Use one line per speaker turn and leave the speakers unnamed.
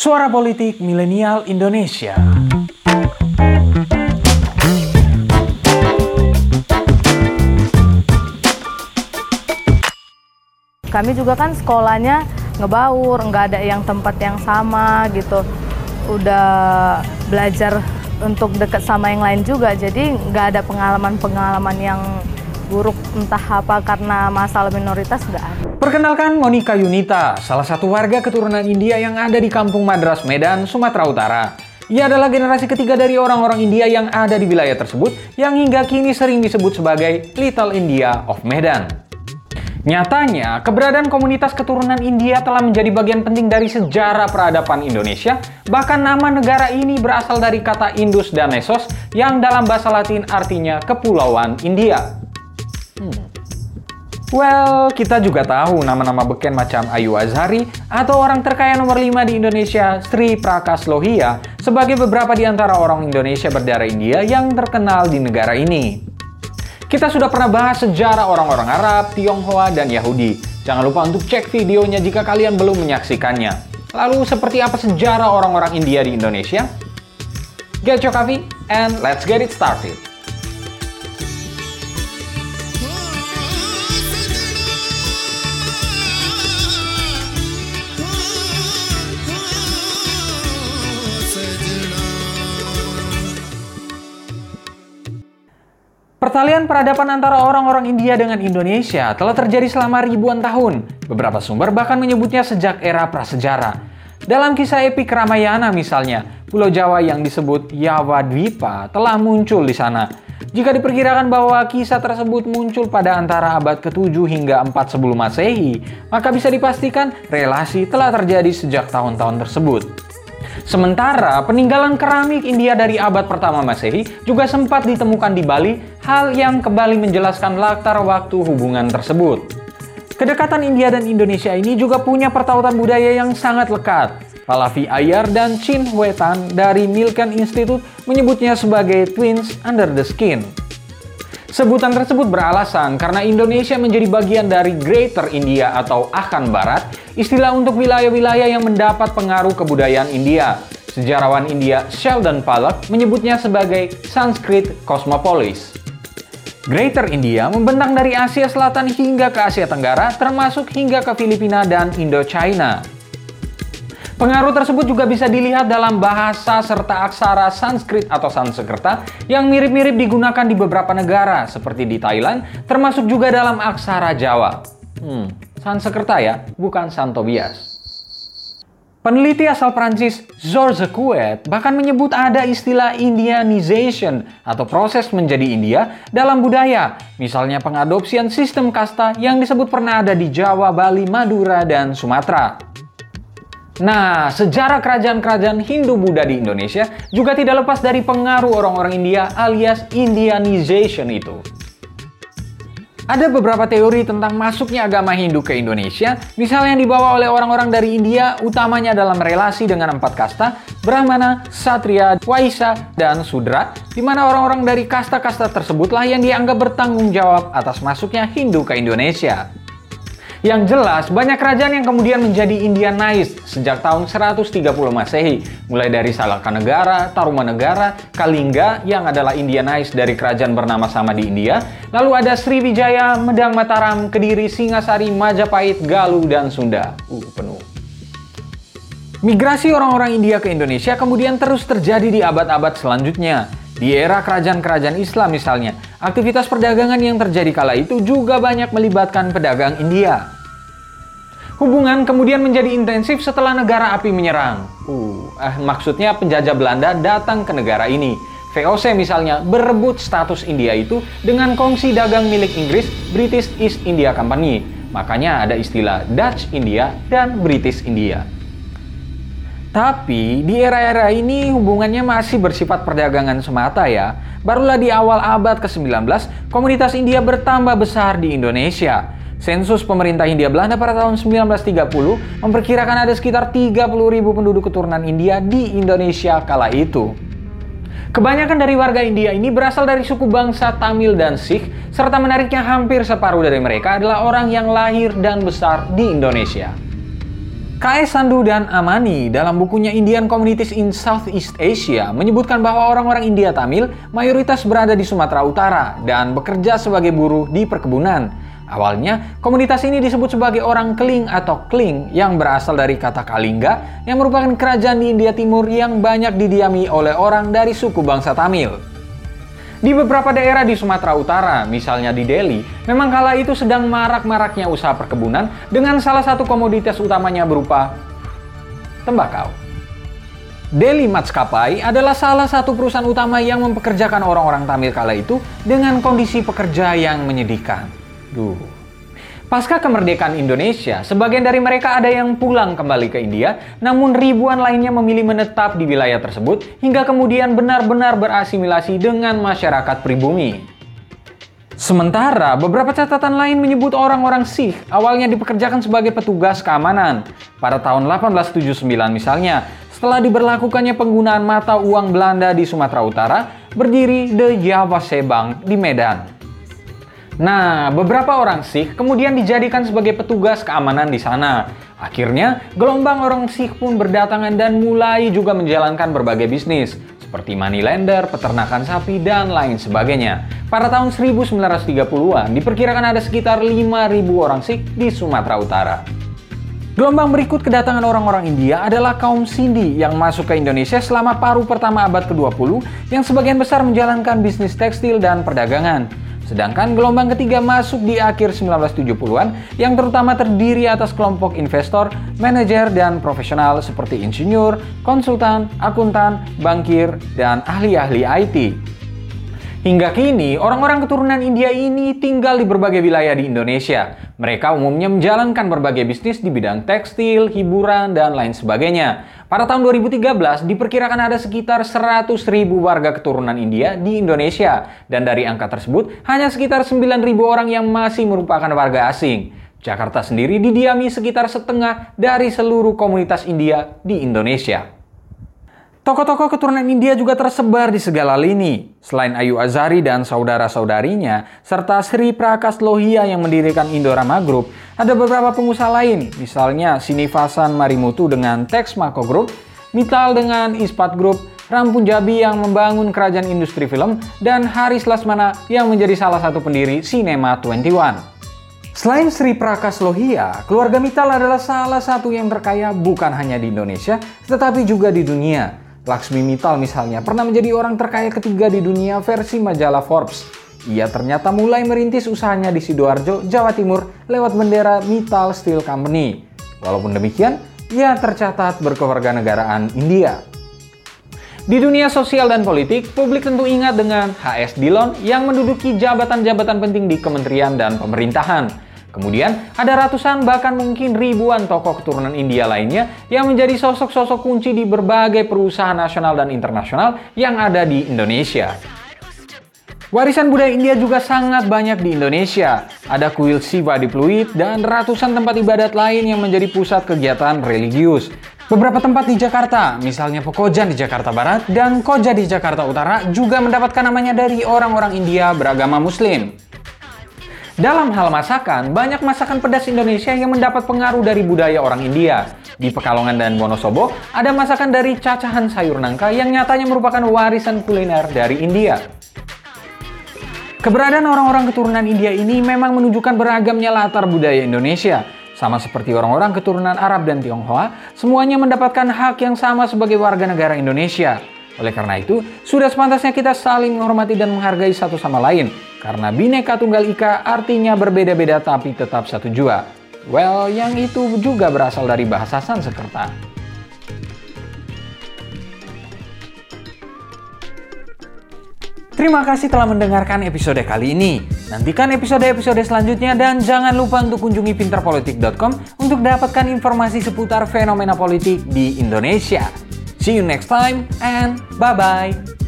Suara Politik Milenial Indonesia.
Kami juga kan sekolahnya ngebaur, nggak ada yang tempat yang sama gitu. Udah belajar untuk deket sama yang lain juga, jadi nggak ada pengalaman-pengalaman yang buruk entah apa karena masalah minoritas nggak ada.
Perkenalkan Monica Yunita, salah satu warga keturunan India yang ada di Kampung Madras Medan, Sumatera Utara. Ia adalah generasi ketiga dari orang-orang India yang ada di wilayah tersebut yang hingga kini sering disebut sebagai Little India of Medan. Nyatanya, keberadaan komunitas keturunan India telah menjadi bagian penting dari sejarah peradaban Indonesia, bahkan nama negara ini berasal dari kata Indus dan Nesos yang dalam bahasa latin artinya Kepulauan India. Hmm. Well, kita juga tahu nama-nama beken macam Ayu Azhari atau orang terkaya nomor 5 di Indonesia, Sri Prakas Lohia, sebagai beberapa di antara orang Indonesia berdarah India yang terkenal di negara ini. Kita sudah pernah bahas sejarah orang-orang Arab, Tionghoa, dan Yahudi. Jangan lupa untuk cek videonya jika kalian belum menyaksikannya. Lalu, seperti apa sejarah orang-orang India di Indonesia? Get your coffee and let's get it started. Pertalian peradaban antara orang-orang India dengan Indonesia telah terjadi selama ribuan tahun. Beberapa sumber bahkan menyebutnya sejak era prasejarah. Dalam kisah epik Ramayana misalnya, Pulau Jawa yang disebut Yawadwipa telah muncul di sana. Jika diperkirakan bahwa kisah tersebut muncul pada antara abad ke-7 hingga 4 sebelum Masehi, maka bisa dipastikan relasi telah terjadi sejak tahun-tahun tersebut. Sementara peninggalan keramik India dari abad pertama Masehi juga sempat ditemukan di Bali, hal yang kembali menjelaskan latar waktu hubungan tersebut. Kedekatan India dan Indonesia ini juga punya pertautan budaya yang sangat lekat. Pallavi Ayar dan Chin Huetan dari Milken Institute menyebutnya sebagai twins under the skin. Sebutan tersebut beralasan karena Indonesia menjadi bagian dari Greater India atau Akan Barat, istilah untuk wilayah-wilayah yang mendapat pengaruh kebudayaan India. Sejarawan India Sheldon Pollock menyebutnya sebagai Sanskrit Cosmopolis. Greater India membentang dari Asia Selatan hingga ke Asia Tenggara, termasuk hingga ke Filipina dan Indochina. Pengaruh tersebut juga bisa dilihat dalam bahasa serta aksara Sanskrit atau Sanskerta yang mirip-mirip digunakan di beberapa negara seperti di Thailand, termasuk juga dalam aksara Jawa. Hmm, Sanskerta ya, bukan Santobias. Peneliti asal Prancis Georges Couet bahkan menyebut ada istilah Indianization atau proses menjadi India dalam budaya, misalnya pengadopsian sistem kasta yang disebut pernah ada di Jawa, Bali, Madura, dan Sumatera. Nah, sejarah kerajaan-kerajaan Hindu-Buddha di Indonesia juga tidak lepas dari pengaruh orang-orang India alias Indianization itu. Ada beberapa teori tentang masuknya agama Hindu ke Indonesia, misalnya yang dibawa oleh orang-orang dari India, utamanya dalam relasi dengan empat kasta, Brahmana, Satria, Waisa, dan Sudra, di mana orang-orang dari kasta-kasta tersebutlah yang dianggap bertanggung jawab atas masuknya Hindu ke Indonesia. Yang jelas, banyak kerajaan yang kemudian menjadi Indianized sejak tahun 130 Masehi, mulai dari Salaka Tarumanegara, Kalingga yang adalah Indianized dari kerajaan bernama sama di India, lalu ada Sriwijaya, Medang Mataram, Kediri, Singasari, Majapahit, Galuh, dan Sunda. Uh, penuh. Migrasi orang-orang India ke Indonesia kemudian terus terjadi di abad-abad selanjutnya. Di era kerajaan-kerajaan Islam misalnya, aktivitas perdagangan yang terjadi kala itu juga banyak melibatkan pedagang India. Hubungan kemudian menjadi intensif setelah negara api menyerang. Uh, eh, maksudnya penjajah Belanda datang ke negara ini. VOC misalnya berebut status India itu dengan kongsi dagang milik Inggris, British East India Company. Makanya ada istilah Dutch India dan British India. Tapi di era-era ini hubungannya masih bersifat perdagangan semata ya. Barulah di awal abad ke-19, komunitas India bertambah besar di Indonesia. Sensus pemerintah India Belanda pada tahun 1930 memperkirakan ada sekitar 30.000 penduduk keturunan India di Indonesia kala itu. Kebanyakan dari warga India ini berasal dari suku bangsa Tamil dan Sikh, serta menariknya hampir separuh dari mereka adalah orang yang lahir dan besar di Indonesia. K.S. Sandu dan Amani dalam bukunya Indian Communities in Southeast Asia menyebutkan bahwa orang-orang India Tamil mayoritas berada di Sumatera Utara dan bekerja sebagai buruh di perkebunan. Awalnya, komunitas ini disebut sebagai orang Keling atau Kling yang berasal dari kata Kalingga yang merupakan kerajaan di India Timur yang banyak didiami oleh orang dari suku bangsa Tamil. Di beberapa daerah di Sumatera Utara, misalnya di Delhi, memang kala itu sedang marak-maraknya usaha perkebunan dengan salah satu komoditas utamanya berupa tembakau. Delhi Matskapai adalah salah satu perusahaan utama yang mempekerjakan orang-orang Tamil kala itu dengan kondisi pekerja yang menyedihkan. Duh, Pasca kemerdekaan Indonesia, sebagian dari mereka ada yang pulang kembali ke India, namun ribuan lainnya memilih menetap di wilayah tersebut hingga kemudian benar-benar berasimilasi dengan masyarakat pribumi. Sementara, beberapa catatan lain menyebut orang-orang Sikh awalnya dipekerjakan sebagai petugas keamanan. Pada tahun 1879 misalnya, setelah diberlakukannya penggunaan mata uang Belanda di Sumatera Utara, berdiri The Java Bank di Medan. Nah, beberapa orang Sikh kemudian dijadikan sebagai petugas keamanan di sana. Akhirnya, gelombang orang Sikh pun berdatangan dan mulai juga menjalankan berbagai bisnis, seperti money lender, peternakan sapi, dan lain sebagainya. Pada tahun 1930-an, diperkirakan ada sekitar 5.000 orang Sikh di Sumatera Utara. Gelombang berikut kedatangan orang-orang India adalah kaum Sindhi yang masuk ke Indonesia selama paruh pertama abad ke-20 yang sebagian besar menjalankan bisnis tekstil dan perdagangan. Sedangkan gelombang ketiga masuk di akhir 1970-an yang terutama terdiri atas kelompok investor, manajer, dan profesional seperti insinyur, konsultan, akuntan, bankir, dan ahli-ahli IT. Hingga kini, orang-orang keturunan India ini tinggal di berbagai wilayah di Indonesia. Mereka umumnya menjalankan berbagai bisnis di bidang tekstil, hiburan, dan lain sebagainya. Pada tahun 2013, diperkirakan ada sekitar 100 ribu warga keturunan India di Indonesia. Dan dari angka tersebut, hanya sekitar 9 ribu orang yang masih merupakan warga asing. Jakarta sendiri didiami sekitar setengah dari seluruh komunitas India di Indonesia. Tokoh-tokoh keturunan India juga tersebar di segala lini. Selain Ayu Azari dan saudara-saudarinya, serta Sri Prakas Lohia yang mendirikan Indorama Group, ada beberapa pengusaha lain, misalnya Sinivasan Marimutu dengan Tex Mako Group, Mital dengan Ispat Group, Rampun Jabi yang membangun kerajaan industri film, dan Haris Lasmana yang menjadi salah satu pendiri Cinema 21. Selain Sri Prakas Lohia, keluarga Mital adalah salah satu yang terkaya bukan hanya di Indonesia, tetapi juga di dunia. Laksmi Mittal misalnya pernah menjadi orang terkaya ketiga di dunia versi majalah Forbes. Ia ternyata mulai merintis usahanya di Sidoarjo, Jawa Timur lewat bendera Mittal Steel Company. Walaupun demikian, ia tercatat berkewarganegaraan India. Di dunia sosial dan politik, publik tentu ingat dengan HS Dillon yang menduduki jabatan-jabatan penting di kementerian dan pemerintahan. Kemudian ada ratusan bahkan mungkin ribuan tokoh keturunan India lainnya yang menjadi sosok-sosok kunci di berbagai perusahaan nasional dan internasional yang ada di Indonesia. Warisan budaya India juga sangat banyak di Indonesia. Ada kuil Siva di Pluit dan ratusan tempat ibadat lain yang menjadi pusat kegiatan religius. Beberapa tempat di Jakarta, misalnya Pekojan di Jakarta Barat dan Koja di Jakarta Utara juga mendapatkan namanya dari orang-orang India beragama Muslim. Dalam hal masakan, banyak masakan pedas Indonesia yang mendapat pengaruh dari budaya orang India. Di Pekalongan dan Wonosobo, ada masakan dari cacahan sayur nangka yang nyatanya merupakan warisan kuliner dari India. Keberadaan orang-orang keturunan India ini memang menunjukkan beragamnya latar budaya Indonesia. Sama seperti orang-orang keturunan Arab dan Tionghoa, semuanya mendapatkan hak yang sama sebagai warga negara Indonesia. Oleh karena itu, sudah sepantasnya kita saling menghormati dan menghargai satu sama lain. Karena bineka tunggal ika artinya berbeda-beda tapi tetap satu jua. Well, yang itu juga berasal dari bahasa Sanskerta. Terima kasih telah mendengarkan episode kali ini. Nantikan episode-episode selanjutnya dan jangan lupa untuk kunjungi pinterpolitik.com untuk dapatkan informasi seputar fenomena politik di Indonesia. See you next time and bye bye.